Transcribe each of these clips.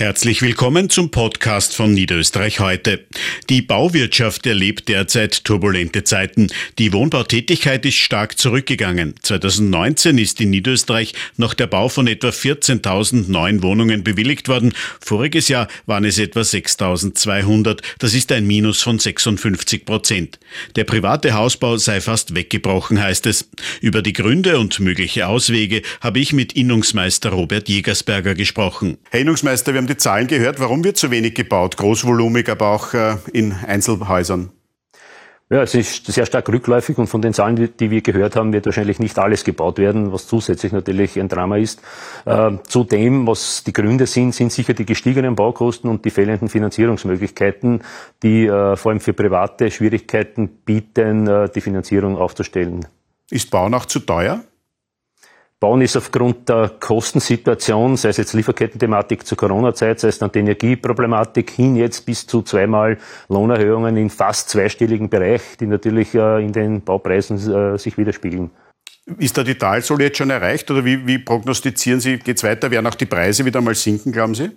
Herzlich willkommen zum Podcast von Niederösterreich heute. Die Bauwirtschaft erlebt derzeit turbulente Zeiten. Die Wohnbautätigkeit ist stark zurückgegangen. 2019 ist in Niederösterreich noch der Bau von etwa 14.000 neuen Wohnungen bewilligt worden. Voriges Jahr waren es etwa 6.200. Das ist ein Minus von 56 Prozent. Der private Hausbau sei fast weggebrochen, heißt es. Über die Gründe und mögliche Auswege habe ich mit Innungsmeister Robert Jägersberger gesprochen. Herr Innungsmeister, wir haben die Zahlen gehört. Warum wird zu wenig gebaut? Großvolumig, aber auch äh, in Einzelhäusern. Ja, es ist sehr stark rückläufig und von den Zahlen, die wir gehört haben, wird wahrscheinlich nicht alles gebaut werden, was zusätzlich natürlich ein Drama ist. Äh, zudem, was die Gründe sind, sind sicher die gestiegenen Baukosten und die fehlenden Finanzierungsmöglichkeiten, die äh, vor allem für Private Schwierigkeiten bieten, äh, die Finanzierung aufzustellen. Ist Bauen auch zu teuer? Bauen ist aufgrund der Kostensituation, sei es jetzt Lieferkettenthematik zur Corona-Zeit, sei es dann die Energieproblematik, hin jetzt bis zu zweimal Lohnerhöhungen in fast zweistelligen Bereich, die natürlich äh, in den Baupreisen äh, sich widerspiegeln. Ist da die Talsohle jetzt schon erreicht oder wie, wie prognostizieren Sie, geht es weiter? Werden auch die Preise wieder mal sinken, glauben Sie?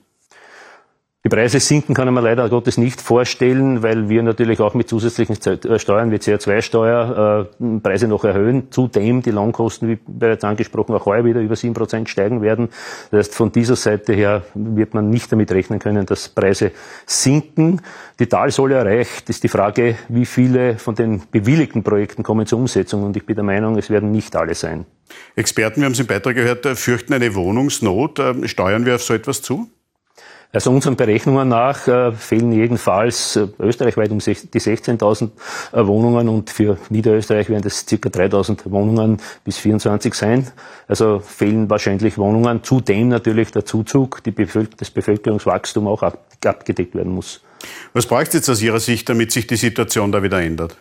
Die Preise sinken kann man leider Gottes nicht vorstellen, weil wir natürlich auch mit zusätzlichen äh, Steuern wie CO2-Steuer äh, Preise noch erhöhen. Zudem die Lohnkosten, wie bereits angesprochen, auch heuer wieder über sieben Prozent steigen werden. Das heißt, von dieser Seite her wird man nicht damit rechnen können, dass Preise sinken. Die Talsohle erreicht, ist die Frage, wie viele von den bewilligten Projekten kommen zur Umsetzung. Und ich bin der Meinung, es werden nicht alle sein. Experten, wir haben es im Beitrag gehört, fürchten eine Wohnungsnot. Ähm, steuern wir auf so etwas zu? Also unseren Berechnungen nach äh, fehlen jedenfalls äh, österreichweit um die 16.000 äh, Wohnungen und für Niederösterreich werden das ca. 3.000 Wohnungen bis 24 sein. Also fehlen wahrscheinlich Wohnungen. Zudem natürlich der Zuzug, die Bevölker das Bevölkerungswachstum auch ab abgedeckt werden muss. Was braucht es jetzt aus Ihrer Sicht, damit sich die Situation da wieder ändert?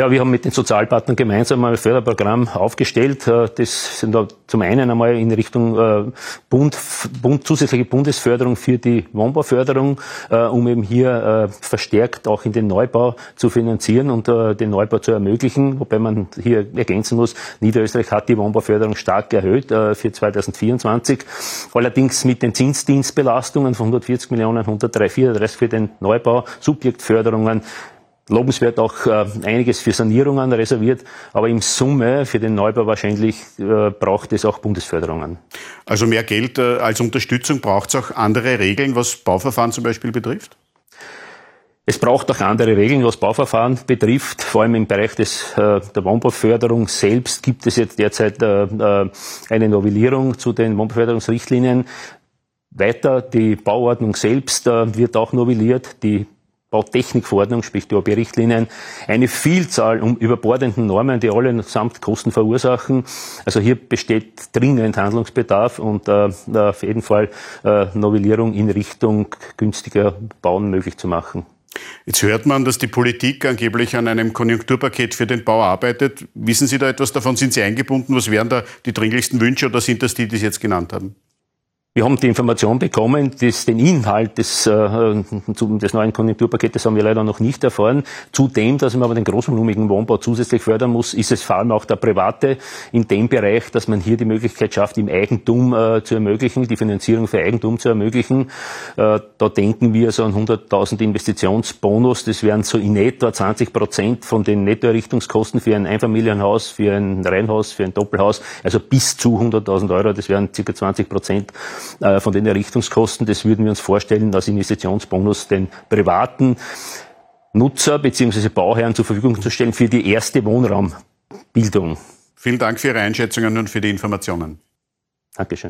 Ja, wir haben mit den Sozialpartnern gemeinsam ein Förderprogramm aufgestellt. Äh, das sind da zum einen einmal in Richtung äh, Bund, Bund, zusätzliche Bundesförderung für die Wohnbauförderung, äh, um eben hier verstärkt auch in den Neubau zu finanzieren und den Neubau zu ermöglichen. Wobei man hier ergänzen muss, Niederösterreich hat die Wohnbauförderung stark erhöht für 2024. Allerdings mit den Zinsdienstbelastungen von 140 Millionen, 103, 34 für den Neubau, Subjektförderungen lobenswert auch äh, einiges für Sanierungen reserviert, aber im Summe für den Neubau wahrscheinlich äh, braucht es auch Bundesförderungen. Also mehr Geld äh, als Unterstützung braucht es auch andere Regeln, was Bauverfahren zum Beispiel betrifft? Es braucht auch andere Regeln, was Bauverfahren betrifft. Vor allem im Bereich des, äh, der Wohnbauförderung selbst gibt es jetzt derzeit äh, äh eine Novellierung zu den Wohnbauförderungsrichtlinien. Weiter, die Bauordnung selbst äh, wird auch novelliert. Die Bautechnikverordnung, sprich die OB-Richtlinien, eine Vielzahl um überbordenden Normen, die alle samt Kosten verursachen. Also hier besteht dringend Handlungsbedarf und äh, auf jeden Fall äh, Novellierung in Richtung günstiger Bauen möglich zu machen. Jetzt hört man, dass die Politik angeblich an einem Konjunkturpaket für den Bau arbeitet. Wissen Sie da etwas davon? Sind Sie eingebunden? Was wären da die dringlichsten Wünsche oder sind das die, die Sie jetzt genannt haben? Wir haben die Information bekommen, dass den Inhalt des, äh, des neuen Konjunkturpaketes haben wir leider noch nicht erfahren. Zudem, dass man aber den großvolumigen Wohnbau zusätzlich fördern muss, ist es vor allem auch der Private in dem Bereich, dass man hier die Möglichkeit schafft, im Eigentum äh, zu ermöglichen, die Finanzierung für Eigentum zu ermöglichen. Äh, da denken wir so an 100.000 Investitionsbonus. Das wären so in etwa 20 Prozent von den Nettoerrichtungskosten für ein Einfamilienhaus, für ein Reihenhaus, für ein Doppelhaus. Also bis zu 100.000 Euro. Das wären circa 20 Prozent von den Errichtungskosten. Das würden wir uns vorstellen als Investitionsbonus den privaten Nutzer bzw. Bauherren zur Verfügung zu stellen für die erste Wohnraumbildung. Vielen Dank für Ihre Einschätzungen und für die Informationen. Dankeschön.